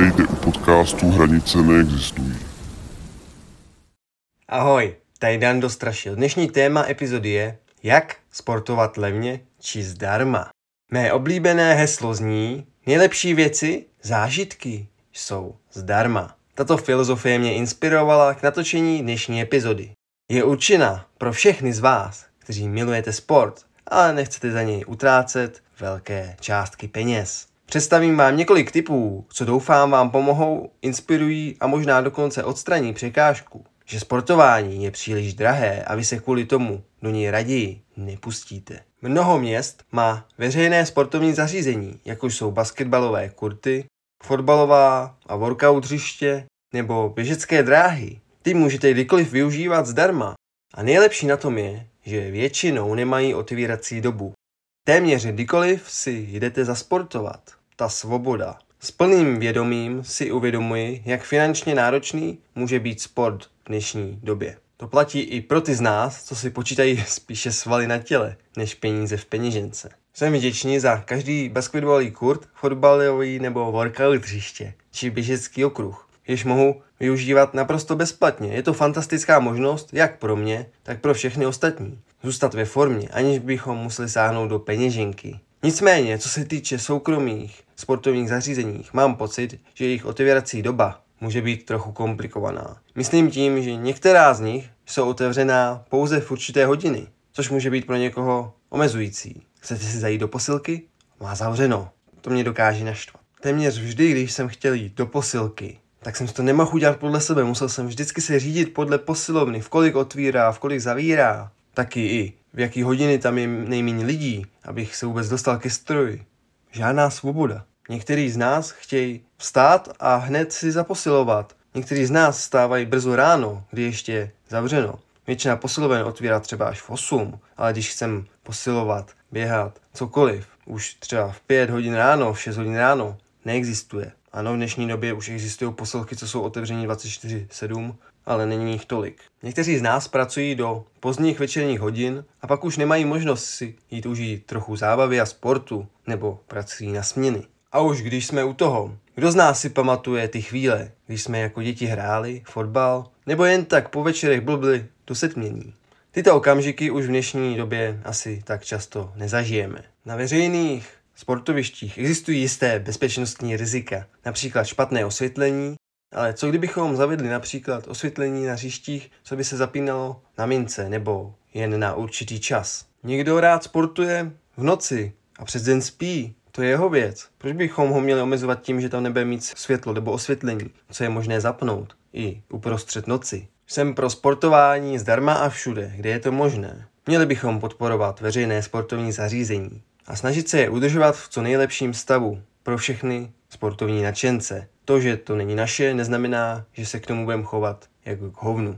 Vítejte u podcastu Hranice neexistují. Ahoj, tady Dan Dostrašil. Dnešní téma epizody je Jak sportovat levně či zdarma. Mé oblíbené heslo zní Nejlepší věci, zážitky jsou zdarma. Tato filozofie mě inspirovala k natočení dnešní epizody. Je určena pro všechny z vás, kteří milujete sport, ale nechcete za něj utrácet velké částky peněz. Představím vám několik typů, co doufám vám pomohou, inspirují a možná dokonce odstraní překážku, že sportování je příliš drahé a vy se kvůli tomu do něj raději nepustíte. Mnoho měst má veřejné sportovní zařízení, jako jsou basketbalové kurty, fotbalová a workout hřiště nebo běžecké dráhy. Ty můžete kdykoliv využívat zdarma. A nejlepší na tom je, že většinou nemají otevírací dobu. Téměř kdykoliv si jdete zasportovat. Ta svoboda. S plným vědomím si uvědomuji, jak finančně náročný může být sport v dnešní době. To platí i pro ty z nás, co si počítají spíše svaly na těle, než peníze v peněžence. Jsem vděčný za každý basketbalový kurt, fotbalový nebo workout hřiště, či běžecký okruh, jež mohu využívat naprosto bezplatně. Je to fantastická možnost, jak pro mě, tak pro všechny ostatní. Zůstat ve formě, aniž bychom museli sáhnout do peněženky. Nicméně, co se týče soukromých sportovních zařízení, mám pocit, že jejich otevírací doba může být trochu komplikovaná. Myslím tím, že některá z nich jsou otevřená pouze v určité hodiny, což může být pro někoho omezující. Chcete si zajít do posilky? Má zavřeno. To mě dokáže naštvat. Téměř vždy, když jsem chtěl jít do posilky, tak jsem to nemohl udělat podle sebe. Musel jsem vždycky se řídit podle posilovny, v kolik otvírá, v kolik zavírá. Taky i v jaký hodiny tam je nejméně lidí, abych se vůbec dostal ke stroji. Žádná svoboda. Některý z nás chtějí vstát a hned si zaposilovat. Někteří z nás stávají brzo ráno, kdy ještě je zavřeno. Většina posiloven otvírá třeba až v 8, ale když chcem posilovat, běhat, cokoliv, už třeba v 5 hodin ráno, v 6 hodin ráno, neexistuje. Ano, v dnešní době už existují posilky, co jsou otevření 24-7, ale není jich tolik. Někteří z nás pracují do pozdních večerních hodin a pak už nemají možnost si jít užít trochu zábavy a sportu nebo pracují na směny. A už když jsme u toho, kdo z nás si pamatuje ty chvíle, když jsme jako děti hráli fotbal, nebo jen tak po večerech blbli do setmění. Tyto okamžiky už v dnešní době asi tak často nezažijeme. Na veřejných sportovištích existují jisté bezpečnostní rizika, například špatné osvětlení, ale co kdybychom zavedli například osvětlení na hřištích, co by se zapínalo na mince nebo jen na určitý čas. Někdo rád sportuje v noci a přes den spí, to je jeho věc. Proč bychom ho měli omezovat tím, že tam nebude mít světlo nebo osvětlení, co je možné zapnout i uprostřed noci? Jsem pro sportování zdarma a všude, kde je to možné. Měli bychom podporovat veřejné sportovní zařízení a snažit se je udržovat v co nejlepším stavu pro všechny sportovní nadšence. To, že to není naše, neznamená, že se k tomu budeme chovat jako k hovnu.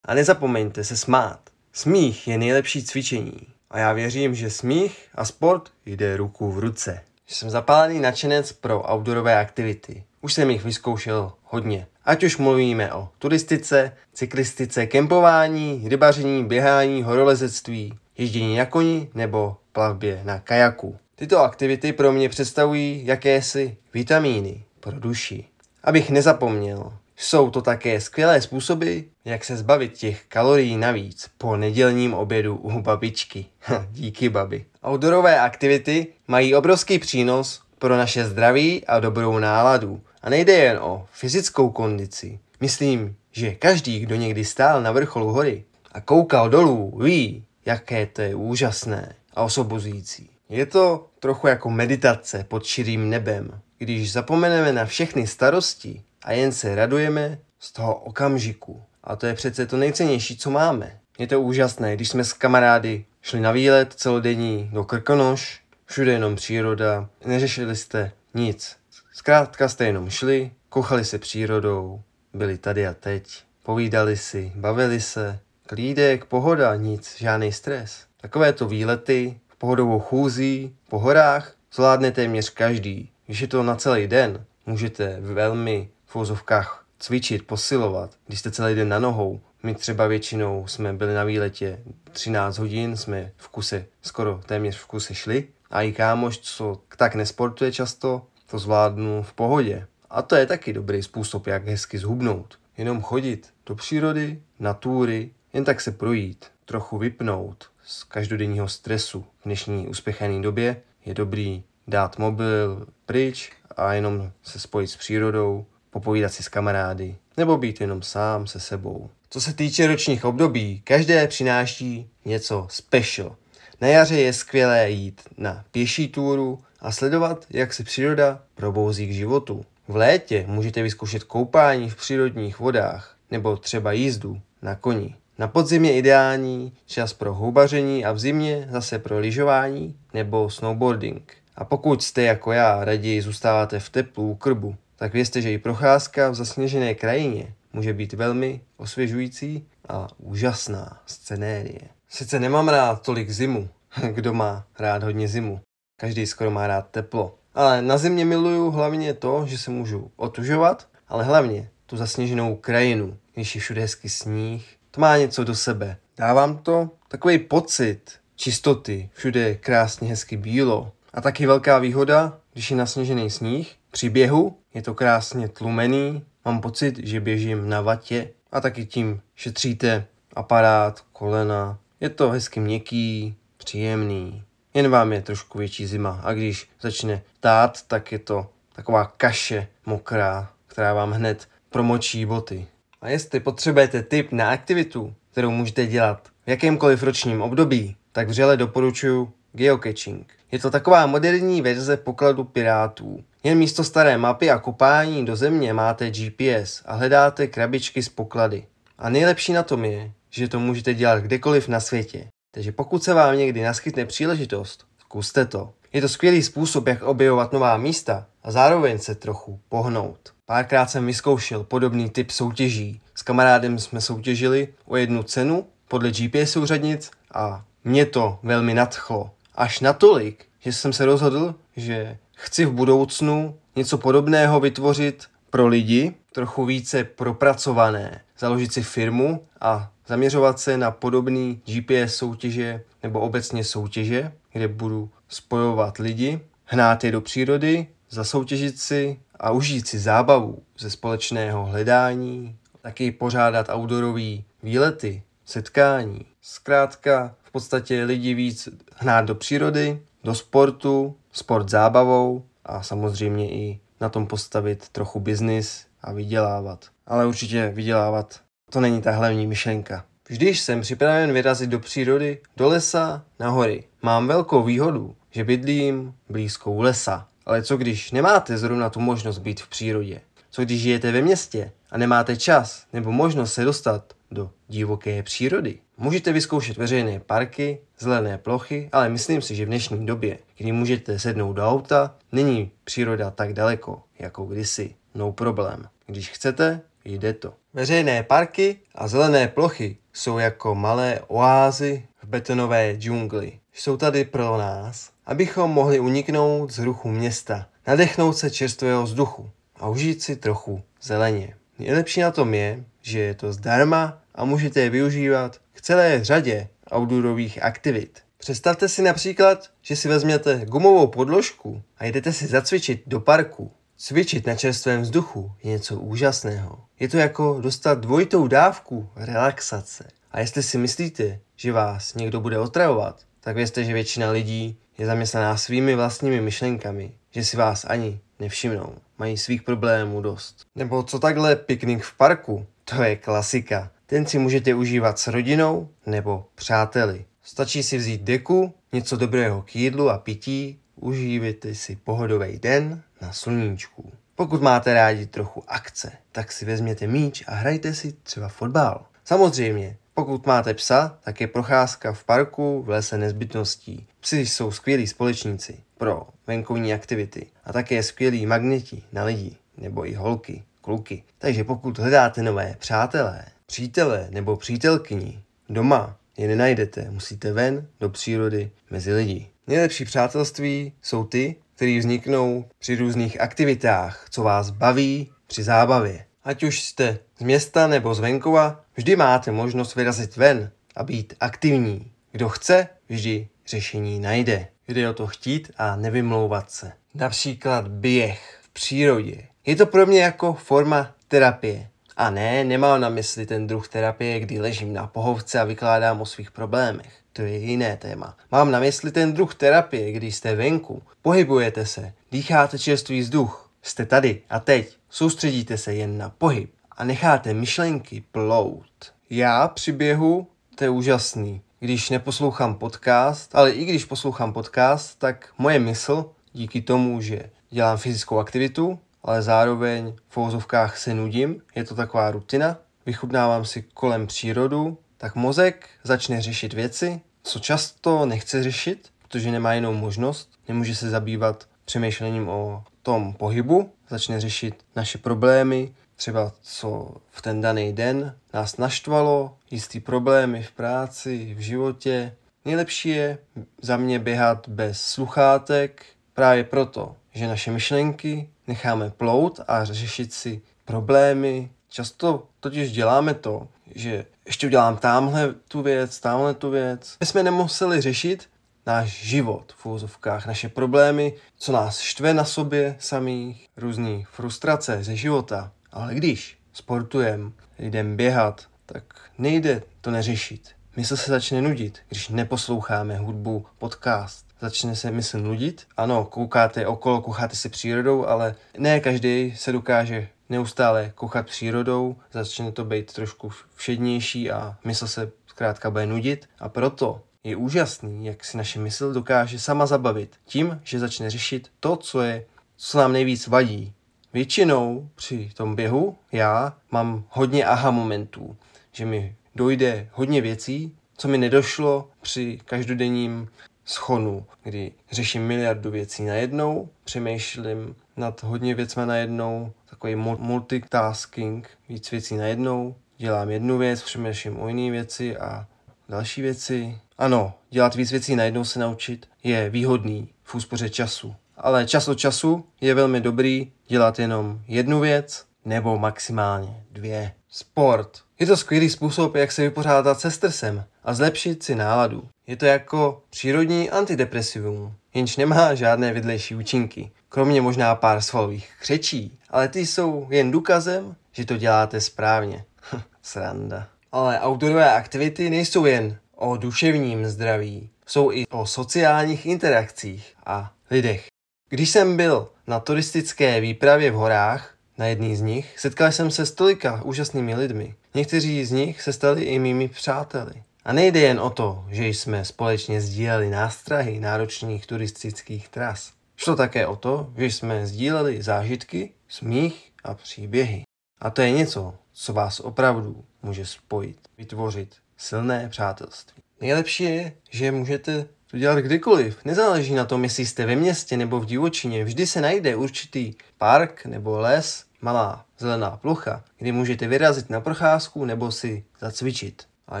A nezapomeňte se smát. Smích je nejlepší cvičení. A já věřím, že smích a sport jde ruku v ruce. Jsem zapálený nadšenec pro outdoorové aktivity. Už jsem jich vyzkoušel hodně. Ať už mluvíme o turistice, cyklistice, kempování, rybaření, běhání, horolezectví, ježdění na koni nebo plavbě na kajaku. Tyto aktivity pro mě představují jakési vitamíny pro duši. Abych nezapomněl, jsou to také skvělé způsoby, jak se zbavit těch kalorií navíc po nedělním obědu u babičky. Díky babi. Outdoorové aktivity mají obrovský přínos pro naše zdraví a dobrou náladu. A nejde jen o fyzickou kondici. Myslím, že každý, kdo někdy stál na vrcholu hory a koukal dolů, ví, jaké to je úžasné a osobozující. Je to trochu jako meditace pod širým nebem. Když zapomeneme na všechny starosti a jen se radujeme z toho okamžiku. A to je přece to nejcennější, co máme. Je to úžasné, když jsme s kamarády šli na výlet celodenní do Krkonoš, všude jenom příroda, neřešili jste nic. Zkrátka jste jenom šli, kochali se přírodou, byli tady a teď, povídali si, bavili se, klídek, pohoda, nic, žádný stres. Takovéto výlety v pohodovou chůzí po horách zvládne téměř každý. Když je to na celý den, můžete velmi v vozovkách cvičit, posilovat, když jste celý den na nohou. My třeba většinou jsme byli na výletě 13 hodin, jsme v kuse, skoro téměř v kuse šli. A i kámoš, co tak nesportuje často, to zvládnu v pohodě. A to je taky dobrý způsob, jak hezky zhubnout. Jenom chodit do přírody, na túry, jen tak se projít, trochu vypnout z každodenního stresu. V dnešní uspěchané době je dobrý dát mobil pryč a jenom se spojit s přírodou, popovídat si s kamarády, nebo být jenom sám se sebou. Co se týče ročních období, každé přináší něco special. Na jaře je skvělé jít na pěší túru a sledovat, jak se příroda probouzí k životu. V létě můžete vyzkoušet koupání v přírodních vodách nebo třeba jízdu na koni. Na podzim je ideální čas pro houbaření a v zimě zase pro lyžování nebo snowboarding. A pokud jste jako já raději zůstáváte v teplu u krbu, tak vězte, že i procházka v zasněžené krajině může být velmi osvěžující a úžasná scenérie. Sice nemám rád tolik zimu, kdo má rád hodně zimu. Každý skoro má rád teplo. Ale na zimě miluju hlavně to, že se můžu otužovat, ale hlavně tu zasněženou krajinu, když je všude hezky sníh. To má něco do sebe. Dávám to takový pocit čistoty, všude je krásně hezky bílo. A taky velká výhoda, když je nasněžený sníh, při běhu je to krásně tlumený, mám pocit, že běžím na vatě a taky tím šetříte aparát, kolena. Je to hezky měkký, příjemný. Jen vám je trošku větší zima a když začne tát, tak je to taková kaše mokrá, která vám hned promočí boty. A jestli potřebujete tip na aktivitu, kterou můžete dělat v jakémkoliv ročním období, tak vřele doporučuji geocaching. Je to taková moderní verze pokladu pirátů. Jen místo staré mapy a kopání do země máte GPS a hledáte krabičky z poklady. A nejlepší na tom je, že to můžete dělat kdekoliv na světě. Takže pokud se vám někdy naskytne příležitost, zkuste to. Je to skvělý způsob, jak objevovat nová místa a zároveň se trochu pohnout. Párkrát jsem vyzkoušel podobný typ soutěží. S kamarádem jsme soutěžili o jednu cenu podle GPS souřadnic a mě to velmi nadchlo. Až natolik, že jsem se rozhodl, že chci v budoucnu něco podobného vytvořit pro lidi, trochu více propracované, založit si firmu a zaměřovat se na podobné GPS soutěže nebo obecně soutěže, kde budu spojovat lidi, hnát je do přírody, zasoutěžit si a užít si zábavu ze společného hledání, taky pořádat outdoorové výlety, setkání. Zkrátka podstatě lidi víc hnát do přírody, do sportu, sport zábavou a samozřejmě i na tom postavit trochu biznis a vydělávat. Ale určitě vydělávat to není ta hlavní myšlenka. Vždy jsem připraven vyrazit do přírody, do lesa, na hory. Mám velkou výhodu, že bydlím blízkou lesa. Ale co když nemáte zrovna tu možnost být v přírodě? Co když žijete ve městě a nemáte čas nebo možnost se dostat do divoké přírody? Můžete vyzkoušet veřejné parky, zelené plochy, ale myslím si, že v dnešní době, kdy můžete sednout do auta, není příroda tak daleko jako kdysi. No problém. Když chcete, jde to. Veřejné parky a zelené plochy jsou jako malé oázy v betonové džungli. Jsou tady pro nás, abychom mohli uniknout z ruchu města, nadechnout se čerstvého vzduchu a užít si trochu zeleně. Nejlepší na tom je, že je to zdarma a můžete je využívat k celé řadě outdoorových aktivit. Představte si například, že si vezměte gumovou podložku a jdete si zacvičit do parku. Cvičit na čerstvém vzduchu je něco úžasného. Je to jako dostat dvojitou dávku relaxace. A jestli si myslíte, že vás někdo bude otravovat, tak vězte, že většina lidí je zaměstnaná svými vlastními myšlenkami, že si vás ani nevšimnou. Mají svých problémů dost. Nebo co takhle piknik v parku? To je klasika. Ten si můžete užívat s rodinou nebo přáteli. Stačí si vzít deku, něco dobrého k jídlu a pití, užívejte si pohodový den na sluníčku. Pokud máte rádi trochu akce, tak si vezměte míč a hrajte si třeba fotbal. Samozřejmě, pokud máte psa, tak je procházka v parku v lese nezbytností. Psi jsou skvělí společníci pro venkovní aktivity a také skvělí magneti na lidi nebo i holky, kluky. Takže pokud hledáte nové přátelé, přítele nebo přítelkyni doma, je nenajdete, musíte ven do přírody mezi lidi. Nejlepší přátelství jsou ty, které vzniknou při různých aktivitách, co vás baví při zábavě. Ať už jste z města nebo z venkova, vždy máte možnost vyrazit ven a být aktivní. Kdo chce, vždy řešení najde. Jde o to chtít a nevymlouvat se. Například běh v přírodě Je to pro mě jako forma terapie. A ne, nemám na mysli ten druh terapie, kdy ležím na pohovce a vykládám o svých problémech. To je jiné téma. Mám na mysli ten druh terapie, kdy jste venku, pohybujete se, dýcháte čerstvý vzduch, jste tady a teď, soustředíte se jen na pohyb a necháte myšlenky plout. Já při běhu, to je úžasný. Když neposlouchám podcast, ale i když poslouchám podcast, tak moje mysl, díky tomu, že dělám fyzickou aktivitu, ale zároveň v fouzovkách se nudím, je to taková rutina, vychutnávám si kolem přírodu, tak mozek začne řešit věci, co často nechce řešit, protože nemá jinou možnost, nemůže se zabývat přemýšlením o tom pohybu, začne řešit naše problémy, třeba co v ten daný den nás naštvalo, jistý problémy v práci, v životě. Nejlepší je za mě běhat bez sluchátek, právě proto, že naše myšlenky necháme plout a řešit si problémy. Často totiž děláme to, že ještě udělám tamhle tu věc, tamhle tu věc. My jsme nemuseli řešit náš život v úzovkách, naše problémy, co nás štve na sobě samých, různý frustrace ze života. Ale když sportujeme, jdem běhat, tak nejde to neřešit. Mysl se začne nudit, když neposloucháme hudbu, podcast. Začne se mysl nudit. Ano, koukáte okolo, koucháte se přírodou, ale ne každý se dokáže neustále koukat přírodou, začne to být trošku všednější a mysl se zkrátka bude nudit a proto je úžasný, jak si naše mysl dokáže sama zabavit tím, že začne řešit to, co je, co nám nejvíc vadí. Většinou při tom běhu já mám hodně aha momentů, že mi dojde hodně věcí, co mi nedošlo při každodenním schonu, kdy řeším miliardu věcí najednou, přemýšlím nad hodně věcmi najednou, takový multitasking, víc věcí najednou, dělám jednu věc, přemýšlím o jiné věci a další věci. Ano, dělat víc věcí najednou se naučit je výhodný v úspoře času. Ale čas od času je velmi dobrý dělat jenom jednu věc nebo maximálně dvě. Sport. Je to skvělý způsob, jak se vypořádat se stresem a zlepšit si náladu. Je to jako přírodní antidepresivum, jenž nemá žádné vedlejší účinky, kromě možná pár svalových křečí, ale ty jsou jen důkazem, že to děláte správně. Sranda. Ale outdoorové aktivity nejsou jen o duševním zdraví, jsou i o sociálních interakcích a lidech. Když jsem byl na turistické výpravě v horách, na jedný z nich, setkal jsem se s tolika úžasnými lidmi. Někteří z nich se stali i mými přáteli. A nejde jen o to, že jsme společně sdíleli nástrahy náročných turistických tras. Šlo také o to, že jsme sdíleli zážitky, smích a příběhy. A to je něco, co vás opravdu může spojit, vytvořit silné přátelství. Nejlepší je, že můžete to dělat kdykoliv. Nezáleží na tom, jestli jste ve městě nebo v divočině. Vždy se najde určitý park nebo les, malá zelená plocha, kdy můžete vyrazit na procházku nebo si zacvičit. A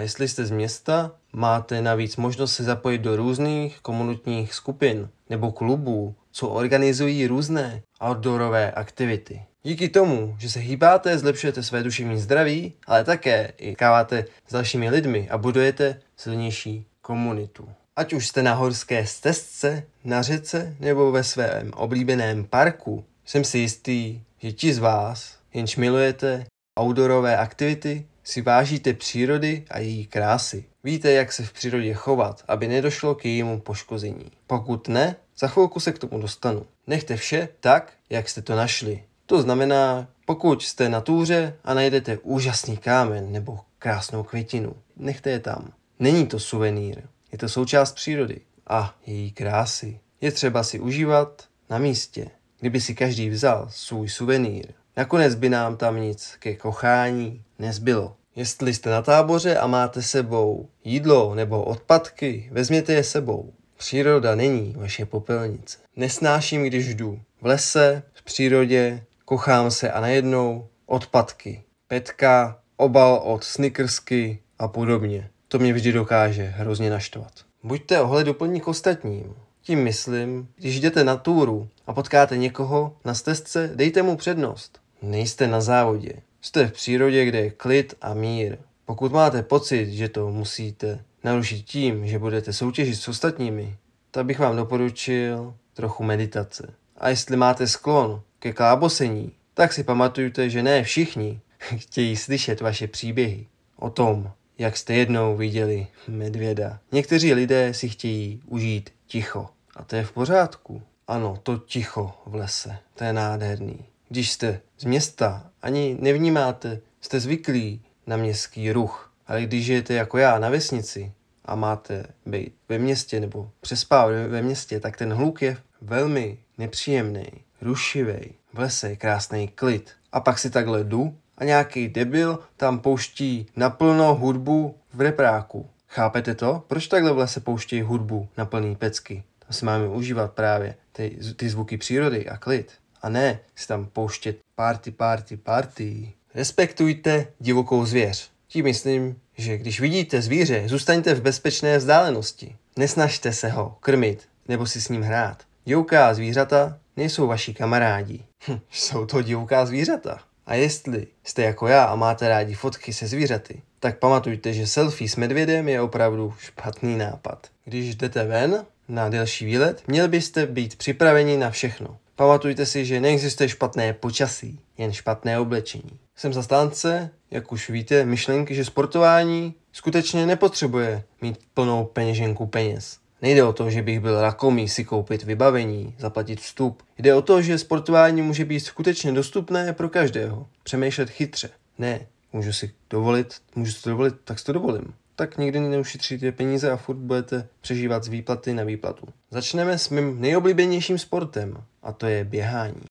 jestli jste z města, máte navíc možnost se zapojit do různých komunitních skupin nebo klubů, co organizují různé outdoorové aktivity. Díky tomu, že se hýbáte, zlepšujete své duševní zdraví, ale také i káváte s dalšími lidmi a budujete silnější komunitu. Ať už jste na horské stezce, na řece nebo ve svém oblíbeném parku, jsem si jistý, že ti z vás, jenž milujete outdoorové aktivity, si vážíte přírody a její krásy. Víte, jak se v přírodě chovat, aby nedošlo k jejímu poškození. Pokud ne, za chvilku se k tomu dostanu. Nechte vše tak, jak jste to našli. To znamená, pokud jste na túře a najdete úžasný kámen nebo krásnou květinu, nechte je tam. Není to suvenýr, je to součást přírody a její krásy. Je třeba si užívat na místě. Kdyby si každý vzal svůj suvenýr, nakonec by nám tam nic ke kochání nezbylo. Jestli jste na táboře a máte sebou jídlo nebo odpadky, vezměte je sebou. Příroda není vaše popelnice. Nesnáším, když jdu v lese, v přírodě, kochám se a najednou odpadky. Petka, obal od snickersky a podobně. To mě vždy dokáže hrozně naštvat. Buďte ohleduplní k ostatním. Tím myslím, když jdete na túru a potkáte někoho na stezce, dejte mu přednost. Nejste na závodě. Jste v přírodě, kde je klid a mír. Pokud máte pocit, že to musíte narušit tím, že budete soutěžit s ostatními, tak bych vám doporučil trochu meditace. A jestli máte sklon ke klábosení, tak si pamatujte, že ne všichni chtějí slyšet vaše příběhy o tom, jak jste jednou viděli medvěda. Někteří lidé si chtějí užít ticho. A to je v pořádku. Ano, to ticho v lese, to je nádherný. Když jste z města, ani nevnímáte, jste zvyklí na městský ruch. Ale když žijete jako já na vesnici a máte být ve městě nebo přespávat ve městě, tak ten hluk je velmi nepříjemný, rušivý. V lese je krásný klid. A pak si takhle jdu a nějaký debil tam pouští naplno hudbu v repráku. Chápete to? Proč takhle v lese pouští hudbu na plný pecky? Tam si máme užívat právě ty, ty zvuky přírody a klid. A ne si tam pouštět party, party, party. Respektujte divokou zvěř. Tím myslím, že když vidíte zvíře, zůstaňte v bezpečné vzdálenosti. Nesnažte se ho krmit nebo si s ním hrát. Divoká zvířata nejsou vaši kamarádi. Hm, jsou to divoká zvířata. A jestli jste jako já a máte rádi fotky se zvířaty, tak pamatujte, že selfie s medvědem je opravdu špatný nápad. Když jdete ven na delší výlet, měli byste být připraveni na všechno. Pamatujte si, že neexistuje špatné počasí, jen špatné oblečení. Jsem zastánce, jak už víte, myšlenky, že sportování skutečně nepotřebuje mít plnou peněženku peněz. Nejde o to, že bych byl rakomý si koupit vybavení, zaplatit vstup. Jde o to, že sportování může být skutečně dostupné pro každého. Přemýšlet chytře. Ne, můžu si dovolit, můžu si to dovolit, tak si to dovolím. Tak nikdy neušetříte peníze a furt budete přežívat z výplaty na výplatu. Začneme s mým nejoblíbenějším sportem a to je běhání.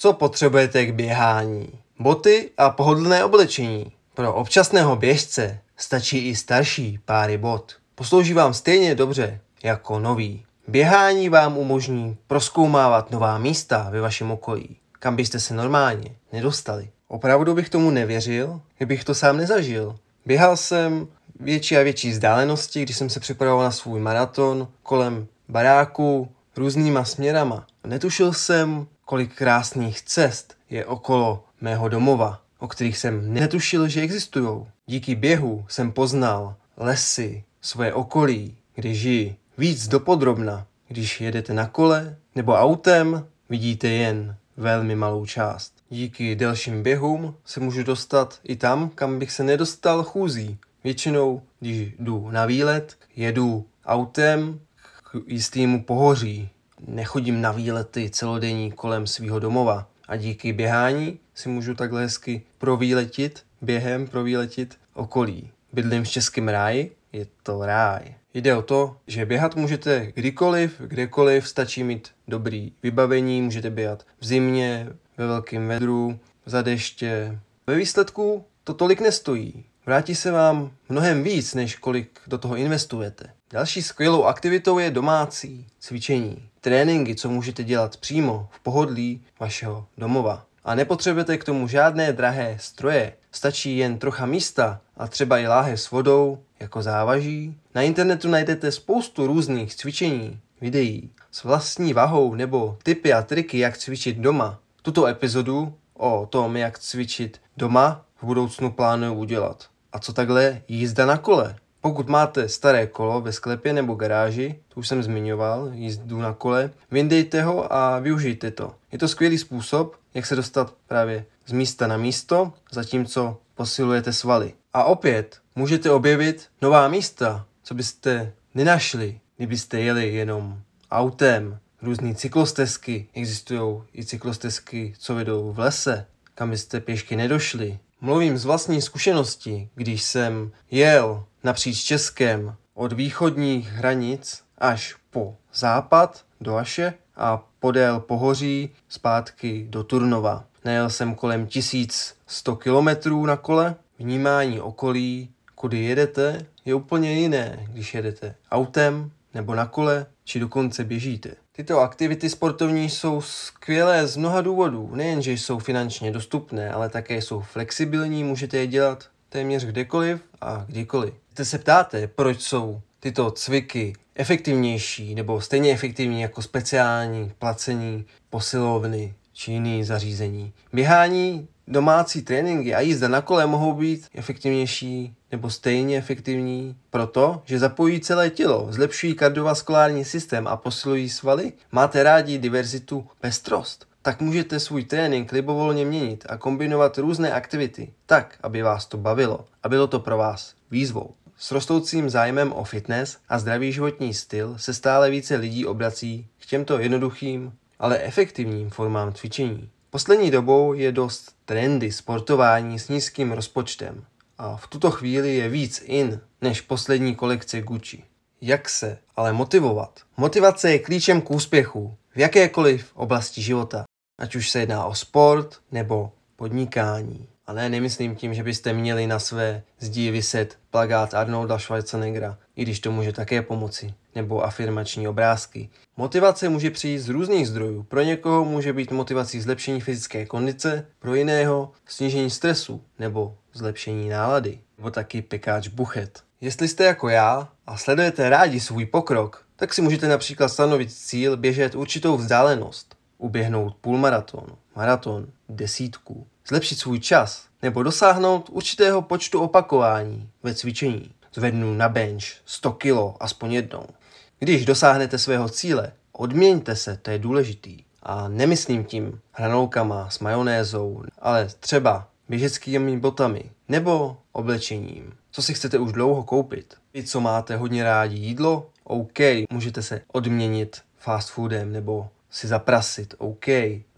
Co potřebujete k běhání? Boty a pohodlné oblečení. Pro občasného běžce stačí i starší páry bot. Poslouží vám stejně dobře jako nový. Běhání vám umožní proskoumávat nová místa ve vašem okolí, kam byste se normálně nedostali. Opravdu bych tomu nevěřil, kdybych to sám nezažil. Běhal jsem větší a větší vzdálenosti, když jsem se připravoval na svůj maraton kolem baráku různýma směrama. Netušil jsem, kolik krásných cest je okolo mého domova, o kterých jsem netušil, že existují. Díky běhu jsem poznal lesy, svoje okolí, kde žijí. Víc dopodrobna, když jedete na kole nebo autem, vidíte jen velmi malou část. Díky delším běhům se můžu dostat i tam, kam bych se nedostal chůzí. Většinou, když jdu na výlet, jedu autem k jistému pohoří. Nechodím na výlety celodenní kolem svého domova. A díky běhání si můžu takhle hezky provýletit, během provýletit okolí. Bydlím v Českém ráji, je to ráj. Jde o to, že běhat můžete kdykoliv, kdekoliv, stačí mít dobrý vybavení, můžete běhat v zimě, ve velkém vedru, za deště. Ve výsledku to tolik nestojí. Vrátí se vám mnohem víc, než kolik do toho investujete. Další skvělou aktivitou je domácí cvičení. Tréninky, co můžete dělat přímo v pohodlí vašeho domova. A nepotřebujete k tomu žádné drahé stroje. Stačí jen trocha místa a třeba i láhev s vodou jako závaží. Na internetu najdete spoustu různých cvičení, videí s vlastní vahou nebo typy a triky, jak cvičit doma. Tuto epizodu o tom, jak cvičit doma, v budoucnu plánuju udělat. A co takhle jízda na kole? Pokud máte staré kolo ve sklepě nebo garáži, to už jsem zmiňoval, jízdu na kole, vyndejte ho a využijte to. Je to skvělý způsob, jak se dostat právě z místa na místo, zatímco posilujete svaly. A opět můžete objevit nová místa, co byste nenašli, kdybyste jeli jenom autem. Různé cyklostezky, existují i cyklostezky, co vedou v lese, kam byste pěšky nedošli. Mluvím z vlastní zkušenosti, když jsem jel napříč Českem od východních hranic až po západ do Aše a podél pohoří zpátky do Turnova. Najel jsem kolem 1100 kilometrů na kole. Vnímání okolí, kudy jedete, je úplně jiné, když jedete autem nebo na kole, či dokonce běžíte. Tyto aktivity sportovní jsou skvělé z mnoha důvodů. Nejen, že jsou finančně dostupné, ale také jsou flexibilní, můžete je dělat téměř kdekoliv a kdykoliv. Teď se ptáte, proč jsou tyto cviky efektivnější nebo stejně efektivní jako speciální placení posilovny či jiný zařízení. Běhání, domácí tréninky a jízda na kole mohou být efektivnější nebo stejně efektivní, proto, že zapojí celé tělo, zlepšují kardiovaskulární systém a posilují svaly. Máte rádi diverzitu, pestrost. Tak můžete svůj trénink libovolně měnit a kombinovat různé aktivity tak, aby vás to bavilo a bylo to pro vás výzvou. S rostoucím zájmem o fitness a zdravý životní styl se stále více lidí obrací k těmto jednoduchým, ale efektivním formám cvičení. Poslední dobou je dost trendy sportování s nízkým rozpočtem a v tuto chvíli je víc in než poslední kolekce Gucci. Jak se ale motivovat? Motivace je klíčem k úspěchu v jakékoliv oblasti života, ať už se jedná o sport nebo podnikání. A ne, nemyslím tím, že byste měli na své zdi vyset plagát Arnolda Schwarzeneggera, i když to může také pomoci, nebo afirmační obrázky. Motivace může přijít z různých zdrojů. Pro někoho může být motivací zlepšení fyzické kondice, pro jiného snížení stresu nebo zlepšení nálady, nebo taky pekáč buchet. Jestli jste jako já a sledujete rádi svůj pokrok, tak si můžete například stanovit cíl běžet určitou vzdálenost, uběhnout půlmaraton, maraton, desítku, zlepšit svůj čas nebo dosáhnout určitého počtu opakování ve cvičení. Zvednu na bench 100 kg aspoň jednou. Když dosáhnete svého cíle, odměňte se, to je důležitý. A nemyslím tím hranolkama s majonézou, ale třeba běžeckými botami nebo oblečením. Co si chcete už dlouho koupit? Vy, co máte hodně rádi jídlo, OK, můžete se odměnit fast foodem nebo si zaprasit, OK,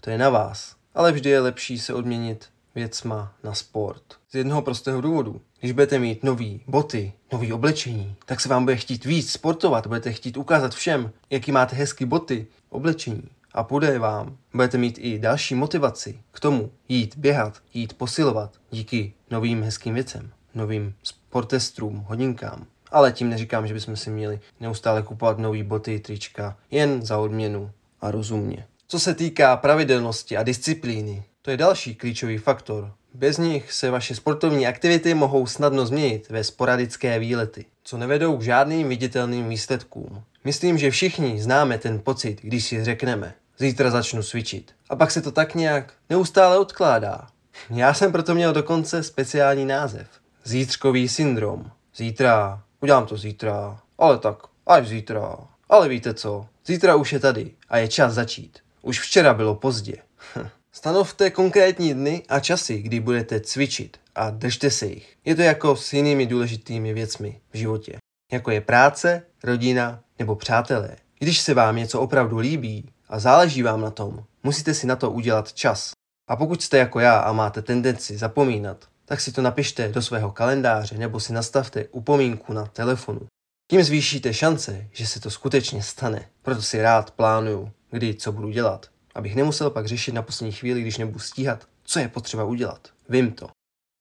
to je na vás. Ale vždy je lepší se odměnit věcma na sport. Z jednoho prostého důvodu. Když budete mít nový boty, nový oblečení, tak se vám bude chtít víc sportovat, budete chtít ukázat všem, jaký máte hezký boty, oblečení. A půjde vám. Budete mít i další motivaci k tomu jít běhat, jít posilovat díky novým hezkým věcem, novým sportestrům, hodinkám. Ale tím neříkám, že bychom si měli neustále kupovat nové boty, trička, jen za odměnu a rozumně. Co se týká pravidelnosti a disciplíny, to je další klíčový faktor. Bez nich se vaše sportovní aktivity mohou snadno změnit ve sporadické výlety, co nevedou k žádným viditelným výsledkům. Myslím, že všichni známe ten pocit, když si řekneme, zítra začnu cvičit. A pak se to tak nějak neustále odkládá. Já jsem proto měl dokonce speciální název. Zítřkový syndrom. Zítra, udělám to zítra, ale tak, až zítra. Ale víte co, zítra už je tady a je čas začít. Už včera bylo pozdě. Stanovte konkrétní dny a časy, kdy budete cvičit a držte se jich. Je to jako s jinými důležitými věcmi v životě, jako je práce, rodina nebo přátelé. Když se vám něco opravdu líbí a záleží vám na tom, musíte si na to udělat čas. A pokud jste jako já a máte tendenci zapomínat, tak si to napište do svého kalendáře nebo si nastavte upomínku na telefonu. Tím zvýšíte šance, že se to skutečně stane. Proto si rád plánuju, kdy co budu dělat abych nemusel pak řešit na poslední chvíli, když nebudu stíhat, co je potřeba udělat. Vím to.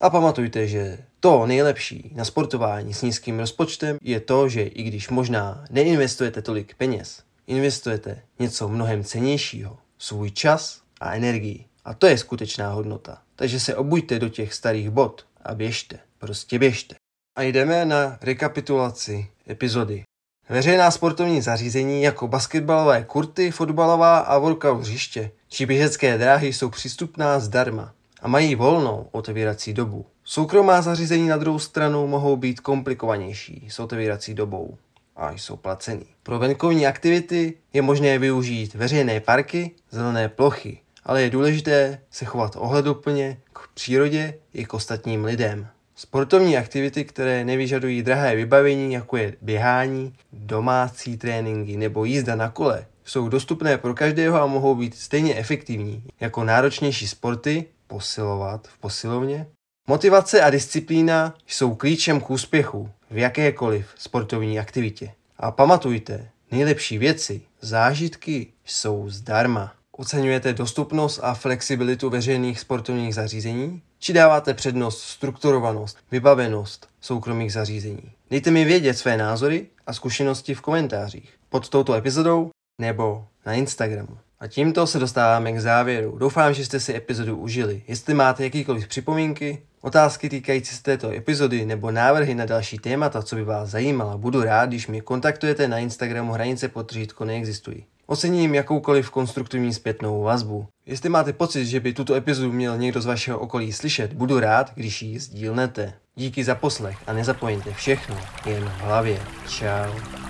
A pamatujte, že to nejlepší na sportování s nízkým rozpočtem je to, že i když možná neinvestujete tolik peněz, investujete něco mnohem cenějšího, svůj čas a energii. A to je skutečná hodnota. Takže se obuďte do těch starých bod a běžte. Prostě běžte. A jdeme na rekapitulaci epizody. Veřejná sportovní zařízení jako basketbalové kurty, fotbalová a workout hřiště či běžecké dráhy jsou přístupná zdarma a mají volnou otevírací dobu. Soukromá zařízení na druhou stranu mohou být komplikovanější s otevírací dobou a jsou placený. Pro venkovní aktivity je možné využít veřejné parky, zelené plochy, ale je důležité se chovat ohleduplně k přírodě i k ostatním lidem. Sportovní aktivity, které nevyžadují drahé vybavení, jako je běhání, domácí tréninky nebo jízda na kole, jsou dostupné pro každého a mohou být stejně efektivní jako náročnější sporty, posilovat v posilovně. Motivace a disciplína jsou klíčem k úspěchu v jakékoliv sportovní aktivitě. A pamatujte, nejlepší věci, zážitky jsou zdarma. Oceňujete dostupnost a flexibilitu veřejných sportovních zařízení? Či dáváte přednost strukturovanost, vybavenost soukromých zařízení? Dejte mi vědět své názory a zkušenosti v komentářích pod touto epizodou nebo na Instagramu. A tímto se dostáváme k závěru. Doufám, že jste si epizodu užili. Jestli máte jakýkoliv připomínky, otázky týkající se této epizody nebo návrhy na další témata, co by vás zajímala, budu rád, když mě kontaktujete na Instagramu hranice potřídko neexistují. Ocením jakoukoliv konstruktivní zpětnou vazbu. Jestli máte pocit, že by tuto epizodu měl někdo z vašeho okolí slyšet, budu rád, když ji sdílnete. Díky za poslech a nezapomeňte všechno jen v hlavě. Ciao.